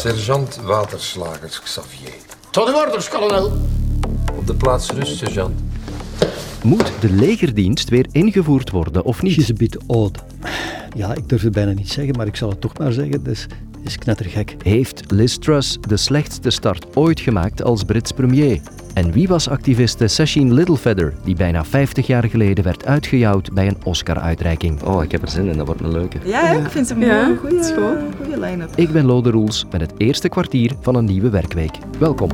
Sergeant Waterslagers Xavier. Tot de orders, kolonel. Op de plaats rust, sergeant. Moet de legerdienst weer ingevoerd worden of Het is niet? een beetje oud. Ja, ik durf het bijna niet zeggen, maar ik zal het toch maar zeggen. Dus is knettergek. Heeft Liz Truss de slechtste start ooit gemaakt als Brits premier? En wie was activiste Sachin Littlefeather, die bijna 50 jaar geleden werd uitgejouwd bij een Oscar-uitreiking? Oh, ik heb er zin in, dat wordt een leuke. Ja, hè? ik vind ze een Ja, goede, het is gewoon. goede line-up. Ik ben Lode Roels met het eerste kwartier van een nieuwe werkweek. Welkom.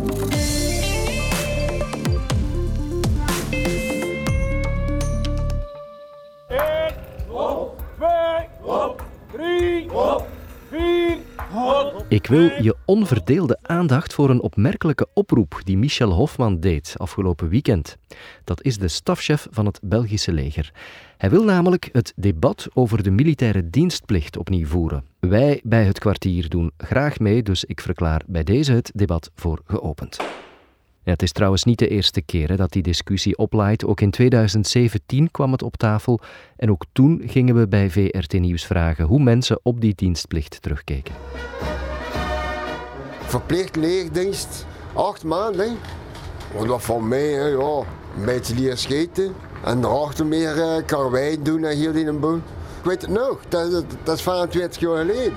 Ik wil je onverdeelde aandacht voor een opmerkelijke oproep die Michel Hofman deed afgelopen weekend. Dat is de stafchef van het Belgische leger. Hij wil namelijk het debat over de militaire dienstplicht opnieuw voeren. Wij bij het kwartier doen graag mee, dus ik verklaar bij deze het debat voor geopend. Het is trouwens niet de eerste keer dat die discussie oplaait. Ook in 2017 kwam het op tafel en ook toen gingen we bij VRT Nieuws vragen hoe mensen op die dienstplicht terugkeken. Verplicht leerdienst, acht maanden. Want dat van mij, hè, ja, een beetje leren scheten. En erachter meer uh, karwei doen en hier in een boom. Ik weet het nog, dat, dat, dat is 25 jaar geleden.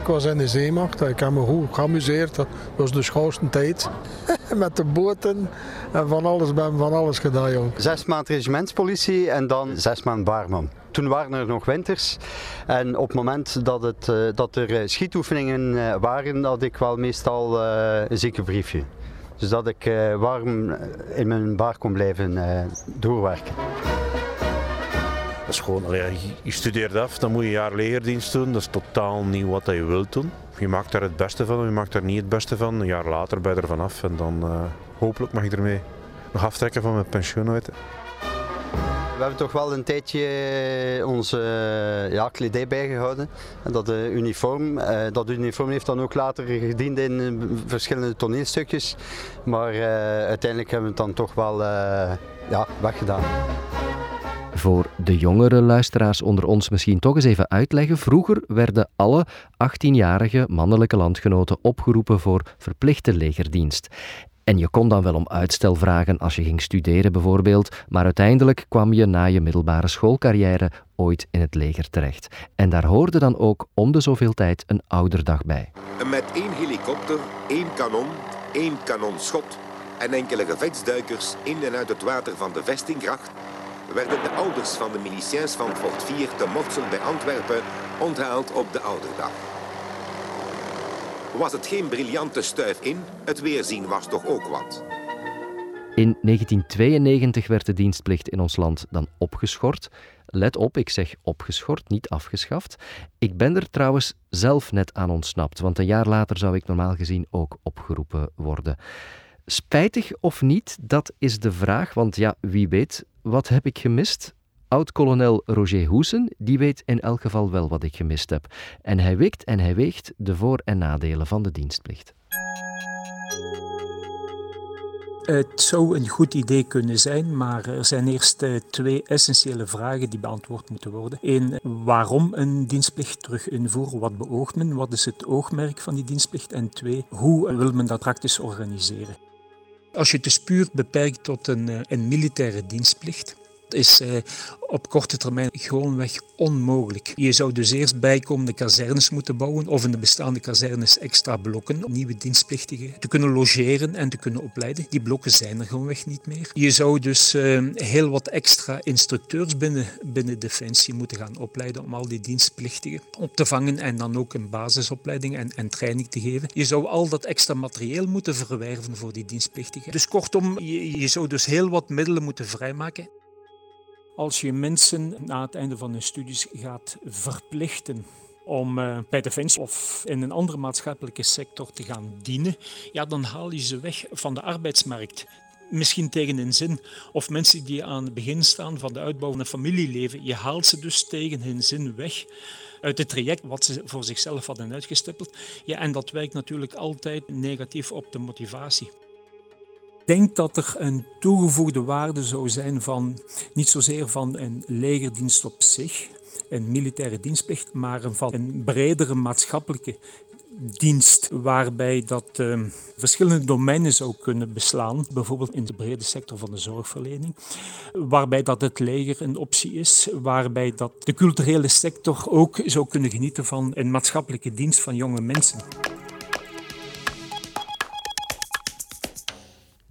Ik was in de zeemacht, ik heb me goed geamuseerd. Dat was de schoonste tijd. Met de boten en van alles, ben van alles gedaan, jong. Zes maanden regimentspolitie en dan zes maanden baarman. Toen waren er nog winters en op het moment dat, het, eh, dat er eh, schietoefeningen eh, waren, had ik wel meestal een ziekenbriefje. Dus dat ik warm in mijn baar kon blijven doorwerken. Dat is gewoon, je- studeert af, dan moet je een jaar legerdienst doen. Dat is totaal niet wat je wilt doen. Je maakt daar het beste van, je maakt daar niet het beste van. Een jaar later ben je er vanaf en dan hopelijk mag ik ermee nog aftrekken van mijn pensioen. We hebben toch wel een tijdje eh, onze eh, ja, kledij bijgehouden. En dat eh, uniform, dat uniform heeft dan ook later gediend in verschillende toneelstukjes. Maar uiteindelijk hebben we het dan toch wel ja, weggedaan. Voor de jongere luisteraars onder ons misschien toch eens even uitleggen. Vroeger werden alle 18-jarige mannelijke landgenoten opgeroepen voor verplichte legerdienst. En je kon dan wel om uitstel vragen als je ging studeren bijvoorbeeld, maar uiteindelijk kwam je na je middelbare schoolcarrière ooit in het leger terecht. En daar hoorde dan ook om de zoveel tijd een ouderdag bij. Met één helikopter, één kanon, één kanonschot en enkele gevechtsduikers in en uit het water van de vestinggracht werden de ouders van de miliciëns van Fort 4 te Mortsel bij Antwerpen onthaald op de ouderdag. Was het geen briljante stuif in, het weerzien was toch ook wat. In 1992 werd de dienstplicht in ons land dan opgeschort. Let op, ik zeg opgeschort, niet afgeschaft. Ik ben er trouwens zelf net aan ontsnapt, want een jaar later zou ik normaal gezien ook opgeroepen worden. Spijtig of niet, dat is de vraag, want ja, wie weet, wat heb ik gemist? Oud-kolonel Roger Hoesen, die weet in elk geval wel wat ik gemist heb. En hij wikt en hij weegt de voor- en nadelen van de dienstplicht. Het zou een goed idee kunnen zijn, maar er zijn eerst eh, twee essentiële vragen die beantwoord moeten worden. Eén, waarom een dienstplicht terug invoeren? Wat beoogt men? Wat is het oogmerk van die dienstplicht? En twee, hoe wil men dat praktisch organiseren? Als je het dus puur beperkt tot een, eh, een militaire dienstplicht, is eh, op korte termijn gewoonweg onmogelijk. Je zou dus eerst bijkomende kazernes moeten bouwen of in de bestaande kazernes extra blokken om nieuwe dienstplichtigen te kunnen logeren en te kunnen opleiden. Die blokken zijn er gewoonweg niet meer. Je zou dus eh, heel wat extra instructeurs binnen, binnen Defensie moeten gaan opleiden om al die dienstplichtigen op te vangen en dan ook een basisopleiding en, en training te geven. Je zou al dat extra materieel moeten verwerven voor die dienstplichtigen. Dus kortom, je, je zou dus heel wat middelen moeten vrijmaken. Als je mensen na het einde van hun studies gaat verplichten om uh, bij Defensie of in een andere maatschappelijke sector te gaan dienen, ja, dan haal je ze weg van de arbeidsmarkt. Misschien tegen hun zin. Of mensen die aan het begin staan van de uitbouw van een familieleven. Je haalt ze dus tegen hun zin weg uit het traject wat ze voor zichzelf hadden uitgestippeld. Ja, en dat werkt natuurlijk altijd negatief op de motivatie. Denk dat er een toegevoegde waarde zou zijn van niet zozeer van een legerdienst op zich, een militaire dienstplicht, maar van een bredere maatschappelijke dienst waarbij dat uh, verschillende domeinen zou kunnen beslaan, bijvoorbeeld in de brede sector van de zorgverlening, waarbij dat het leger een optie is, waarbij dat de culturele sector ook zou kunnen genieten van een maatschappelijke dienst van jonge mensen.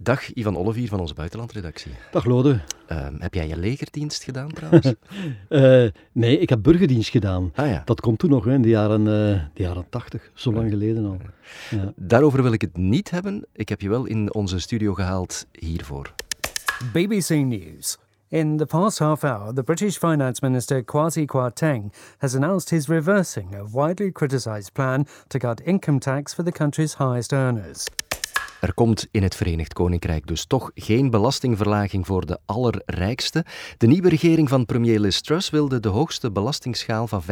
Dag, Ivan Olivier van onze buitenlandredactie. Dag Lode. Uh, heb jij je legerdienst gedaan trouwens? uh, nee, ik heb burgerdienst gedaan. Ah, ja. Dat komt toen nog, hè, in de jaren, uh, de jaren 80, zo lang geleden al. Ja. Daarover wil ik het niet hebben. Ik heb je wel in onze studio gehaald hiervoor. BBC News. In the past half hour, the British Finance Minister Kwasi Kwarteng has announced his reversing a widely criticised plan to cut income tax for the country's highest earners. Er komt in het Verenigd Koninkrijk dus toch geen belastingverlaging voor de allerrijkste. De nieuwe regering van premier Liz Truss wilde de hoogste belastingsschaal van 45%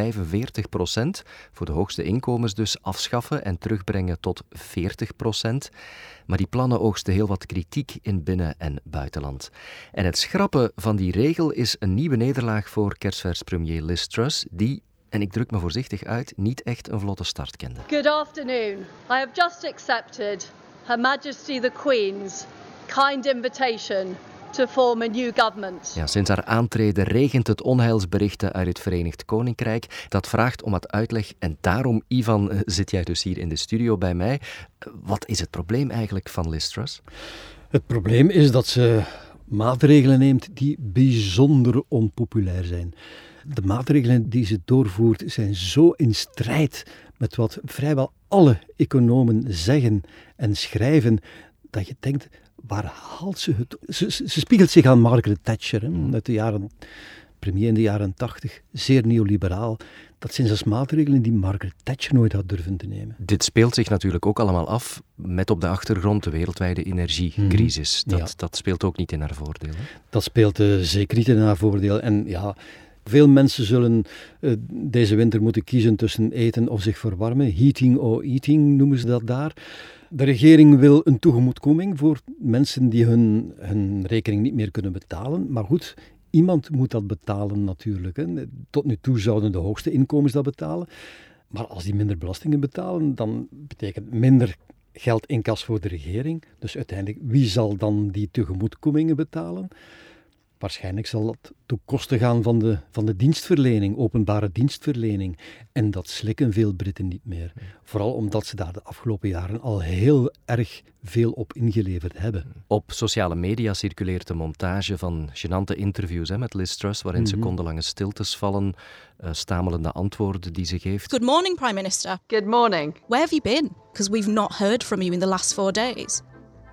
voor de hoogste inkomens dus afschaffen en terugbrengen tot 40% Maar die plannen oogsten heel wat kritiek in binnen- en buitenland. En het schrappen van die regel is een nieuwe nederlaag voor kerstvers premier Liz Truss, die en ik druk me voorzichtig uit, niet echt een vlotte start kende. Good afternoon. I have just accepted Her Majesty the Queen's kind invitation to form a new government. Ja, sinds haar aantreden regent het onheilsberichten uit het Verenigd Koninkrijk. Dat vraagt om wat uitleg en daarom, Ivan, eh, zit jij dus hier in de studio bij mij. Wat is het probleem eigenlijk van Liz Truss? Het probleem is dat ze maatregelen neemt die bijzonder onpopulair zijn. De maatregelen die ze doorvoert zijn zo in strijd met wat vrijwel alle economen zeggen en schrijven, dat je denkt, waar haalt ze het? Ze, ze spiegelt zich aan Margaret Thatcher, hè, mm. uit de jaren, premier in de jaren tachtig, zeer neoliberaal. Dat zijn zelfs maatregelen die Margaret Thatcher nooit had durven te nemen. Dit speelt zich natuurlijk ook allemaal af met op de achtergrond de wereldwijde energiecrisis. Mm. Dat, dat speelt ook niet in haar voordeel. Hè? Dat speelt uh, zeker niet in haar voordeel. En ja, veel mensen zullen uh, deze winter moeten kiezen tussen eten of zich verwarmen. Heating or eating noemen ze dat daar. De regering wil een tegemoetkoming voor mensen die hun, hun rekening niet meer kunnen betalen. Maar goed, iemand moet dat betalen natuurlijk. Hè. Tot nu toe zouden de hoogste inkomens dat betalen. Maar als die minder belastingen betalen, dan betekent minder geld in kas voor de regering. Dus uiteindelijk, wie zal dan die tegemoetkomingen betalen? Waarschijnlijk zal dat ten koste gaan van de, van de dienstverlening, openbare dienstverlening. En dat slikken veel Britten niet meer. Vooral omdat ze daar de afgelopen jaren al heel erg veel op ingeleverd hebben. Op sociale media circuleert een montage van gênante interviews hè, met Liz Truss, waarin mm -hmm. secondenlange stiltes vallen, uh, stamelende antwoorden die ze geeft. Good morning, Prime Minister. Good morning. Where have you been? Because we've not heard from you in the last four days.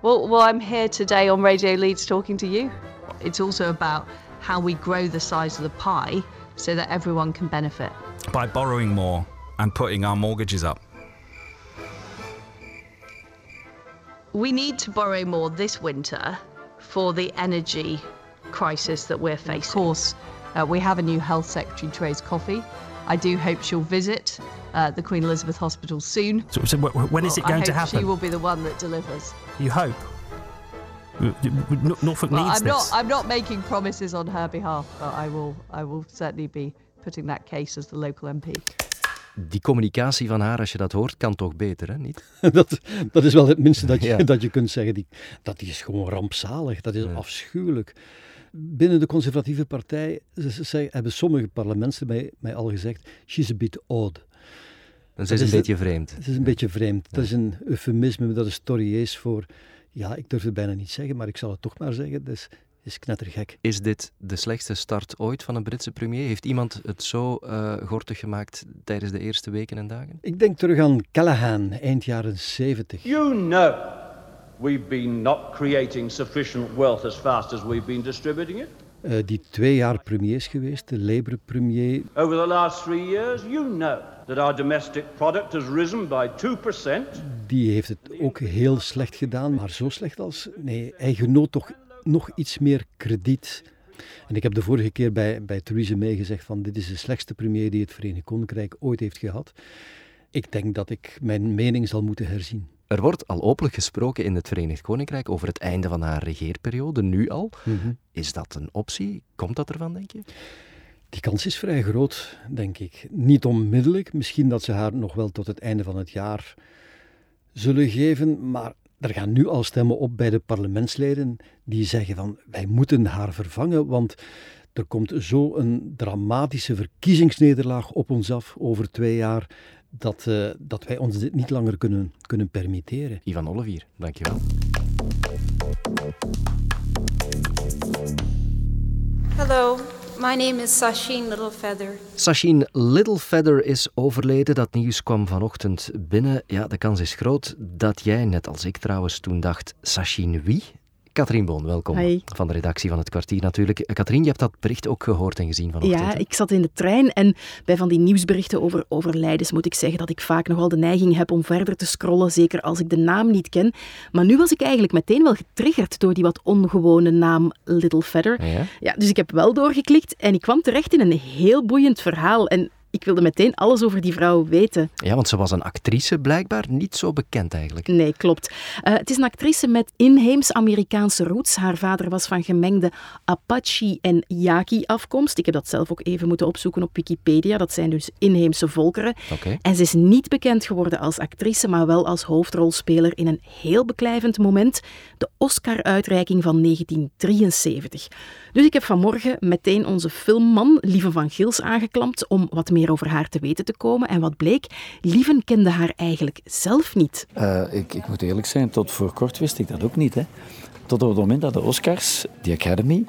Well, well, I'm here today on Radio Leeds talking to you. It's also about how we grow the size of the pie so that everyone can benefit. By borrowing more and putting our mortgages up. We need to borrow more this winter for the energy crisis that we're facing. Of course, uh, we have a new Health Secretary, Therese Coffey. I do hope she'll visit uh, the Queen Elizabeth Hospital soon. So, so when is well, it going I hope to happen? She will be the one that delivers. You hope? Norfolk well, needs I'm this. Not, I'm not making promises on her behalf, but I will, I will certainly be putting that case as the local MP. Die communicatie van haar, als je dat hoort, kan toch beter, hè? Niet? dat, dat is wel het minste dat je, ja. dat je kunt zeggen. Die, dat die is gewoon rampzalig. Dat is ja. afschuwelijk. Binnen de conservatieve partij ze, ze, hebben sommige parlementsleden mij al gezegd: she's a bit odd. Dat is een beetje vreemd. Het is een beetje vreemd. Dat is een eufemisme, dat is Toriees voor ja, ik durf het bijna niet zeggen, maar ik zal het toch maar zeggen. Dus is knettergek. Is dit de slechtste start ooit van een Britse premier? Heeft iemand het zo uh, gortig gemaakt tijdens de eerste weken en dagen? Ik denk terug aan Callahan, eind jaren 70. You know we've been not creating sufficient wealth as fast as we've been distributing it. Uh, die twee jaar premier is geweest, de Labour-premier. Over the last three years, you know that our domestic product has risen by 2%. Die heeft het ook heel slecht gedaan, maar zo slecht als... Nee, hij genoot toch nog iets meer krediet. En ik heb de vorige keer bij, bij Theresa May gezegd van dit is de slechtste premier die het Verenigd Koninkrijk ooit heeft gehad. Ik denk dat ik mijn mening zal moeten herzien. Er wordt al openlijk gesproken in het Verenigd Koninkrijk over het einde van haar regeerperiode, nu al. Mm -hmm. Is dat een optie? Komt dat ervan, denk je? Die kans is vrij groot, denk ik. Niet onmiddellijk, misschien dat ze haar nog wel tot het einde van het jaar zullen geven, maar er gaan nu al stemmen op bij de parlementsleden die zeggen van wij moeten haar vervangen, want er komt zo een dramatische verkiezingsnederlaag op ons af over twee jaar dat, uh, dat wij ons dit niet langer kunnen, kunnen permitteren. Ivan Olivier, dankjewel. Hallo, my name is Sasheen Littlefeather. Sasheen Littlefeather is overleden. Dat nieuws kwam vanochtend binnen. Ja, de kans is groot dat jij, net als ik trouwens, toen dacht: Sasheen wie? Katrien Boon, welkom. Van de redactie van het kwartier natuurlijk. Katrien, je hebt dat bericht ook gehoord en gezien vanochtend. Ja, ik zat in de trein en bij van die nieuwsberichten over overlijdens moet ik zeggen dat ik vaak nogal de neiging heb om verder te scrollen, zeker als ik de naam niet ken. Maar nu was ik eigenlijk meteen wel getriggerd door die wat ongewone naam Little Feather. Ja? ja, dus ik heb wel doorgeklikt en ik kwam terecht in een heel boeiend verhaal. En ik wilde meteen alles over die vrouw weten. Ja, want ze was een actrice blijkbaar, niet zo bekend eigenlijk. Nee, klopt. Uh, het is een actrice met inheems-Amerikaanse roots. Haar vader was van gemengde Apache en Yaqui-afkomst. Ik heb dat zelf ook even moeten opzoeken op Wikipedia. Dat zijn dus inheemse volkeren. Okay. En ze is niet bekend geworden als actrice, maar wel als hoofdrolspeler in een heel beklijvend moment, de Oscar-uitreiking van 1973. Dus ik heb vanmorgen meteen onze filmman, Lieve van Gils, aangeklampt om wat meer over haar te weten te komen. En wat bleek, Lieven kende haar eigenlijk zelf niet. Uh, ik, ik, moet eerlijk zijn, tot voor kort wist ik dat ook niet. Hè. Tot op het moment dat de Oscars, die Academy,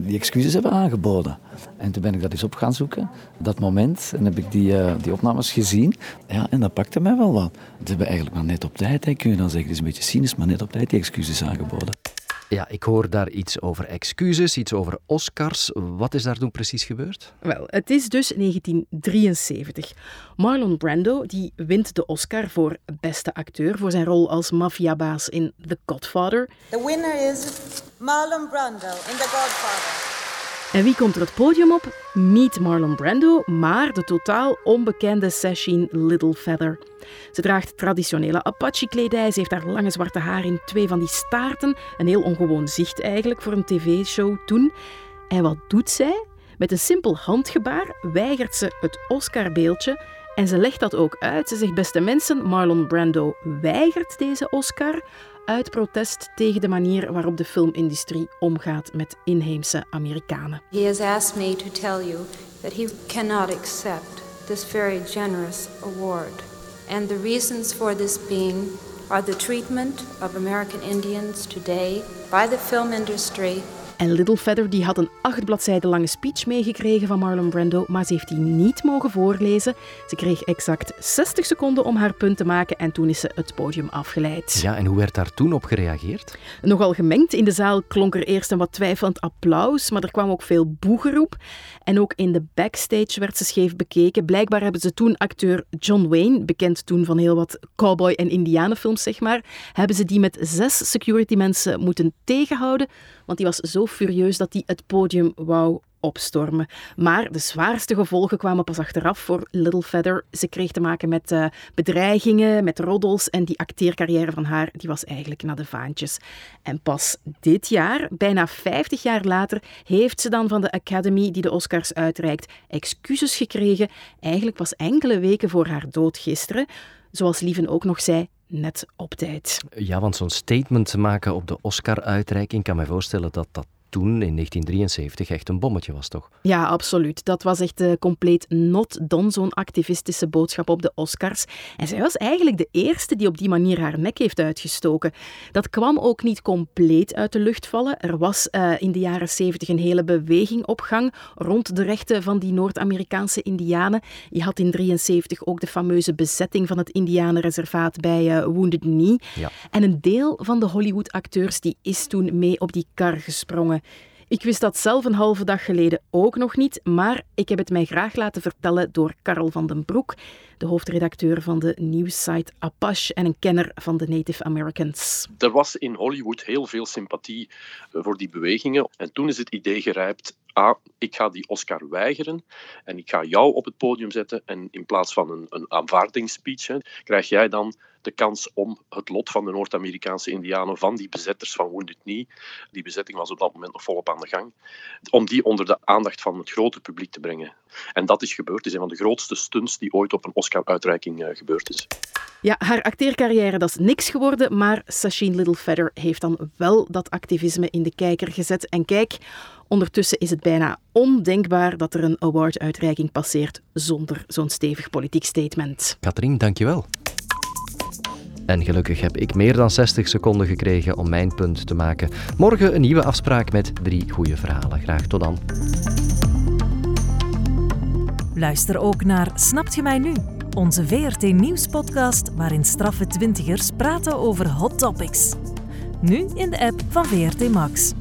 die excuses hebben aangeboden. En toen ben ik dat eens op gaan zoeken, dat moment, en heb ik die, uh, die opnames gezien. Ja, en dat pakte mij wel wat. Ze hebben eigenlijk maar net op tijd, hè, kun je dan zeggen, het is een beetje cynisch, maar net op tijd die excuses aangeboden. Ja, ik hoor daar iets over excuses, iets over Oscars. Wat is daar toen precies gebeurd? Wel, het is dus 1973. Marlon Brando die wint de Oscar voor beste acteur voor zijn rol als maffiabaas in The Godfather. The winner is Marlon Brando in The Godfather. En wie komt er het podium op? Niet Marlon Brando, maar de totaal onbekende Sasheen Littlefeather. Ze draagt traditionele Apache-kledij, ze heeft haar lange zwarte haar in twee van die staarten. Een heel ongewoon zicht eigenlijk voor een tv-show toen. En wat doet zij? Met een simpel handgebaar weigert ze het Oscar-beeldje en ze legt dat ook uit. Ze zegt, beste mensen, Marlon Brando weigert deze Oscar uit protest tegen de manier waarop de filmindustrie omgaat met inheemse Amerikanen. He has asked me to tell you that he cannot accept this very generous award. And the reasons for this being are the treatment of American Indians today by the film industry en Littlefeather die had een acht bladzijden lange speech meegekregen van Marlon Brando, maar ze heeft die niet mogen voorlezen. Ze kreeg exact 60 seconden om haar punt te maken en toen is ze het podium afgeleid. Ja, en hoe werd daar toen op gereageerd? Nogal gemengd. In de zaal klonk er eerst een wat twijfelend applaus, maar er kwam ook veel boegeroep. En ook in de backstage werd ze scheef bekeken. Blijkbaar hebben ze toen acteur John Wayne, bekend toen van heel wat cowboy- en indianenfilms, zeg maar, hebben ze die met zes security mensen moeten tegenhouden, want die was zo furieus dat hij het podium wou opstormen. Maar de zwaarste gevolgen kwamen pas achteraf voor Little Feather. Ze kreeg te maken met uh, bedreigingen, met roddels en die acteercarrière van haar die was eigenlijk naar de vaantjes. En pas dit jaar, bijna 50 jaar later, heeft ze dan van de Academy die de Oscars uitreikt excuses gekregen. Eigenlijk pas enkele weken voor haar dood gisteren. Zoals Lieven ook nog zei, net op tijd. Ja, want zo'n statement maken op de Oscar-uitreiking, kan me voorstellen dat dat toen in 1973 echt een bommetje was, toch? Ja, absoluut. Dat was echt uh, compleet not done, zo'n activistische boodschap op de Oscars. En zij was eigenlijk de eerste die op die manier haar nek heeft uitgestoken. Dat kwam ook niet compleet uit de lucht vallen. Er was uh, in de jaren 70 een hele beweging op gang rond de rechten van die Noord-Amerikaanse indianen. Je had in 73 ook de fameuze bezetting van het indianenreservaat bij uh, Wounded Knee. Ja. En een deel van de Hollywood-acteurs die is toen mee op die kar gesprongen. Ik wist dat zelf een halve dag geleden ook nog niet, maar ik heb het mij graag laten vertellen door Karel van den Broek, de hoofdredacteur van de nieuwssite Apache en een kenner van de Native Americans. Er was in Hollywood heel veel sympathie voor die bewegingen en toen is het idee gerijpt ah, ik ga die Oscar weigeren en ik ga jou op het podium zetten en in plaats van een, een aanvaardingsspeech hè, krijg jij dan de kans om het lot van de Noord-Amerikaanse indianen, van die bezetters van Wounded Knee, die bezetting was op dat moment nog volop aan de gang, om die onder de aandacht van het grote publiek te brengen. En dat is gebeurd. Het is een van de grootste stunts die ooit op een Oscar-uitreiking uh, gebeurd is. Ja, haar acteercarrière dat is niks geworden, maar Sacheen Littlefeather heeft dan wel dat activisme in de kijker gezet. En kijk, ondertussen is het bijna ondenkbaar dat er een awarduitreiking passeert zonder zo'n stevig politiek statement. Katrien, dankjewel. En gelukkig heb ik meer dan 60 seconden gekregen om mijn punt te maken. Morgen een nieuwe afspraak met drie goede verhalen. Graag tot dan. Luister ook naar Snapt je mij nu? Onze VRT Nieuws-podcast waarin straffe twintigers praten over hot topics. Nu in de app van VRT Max.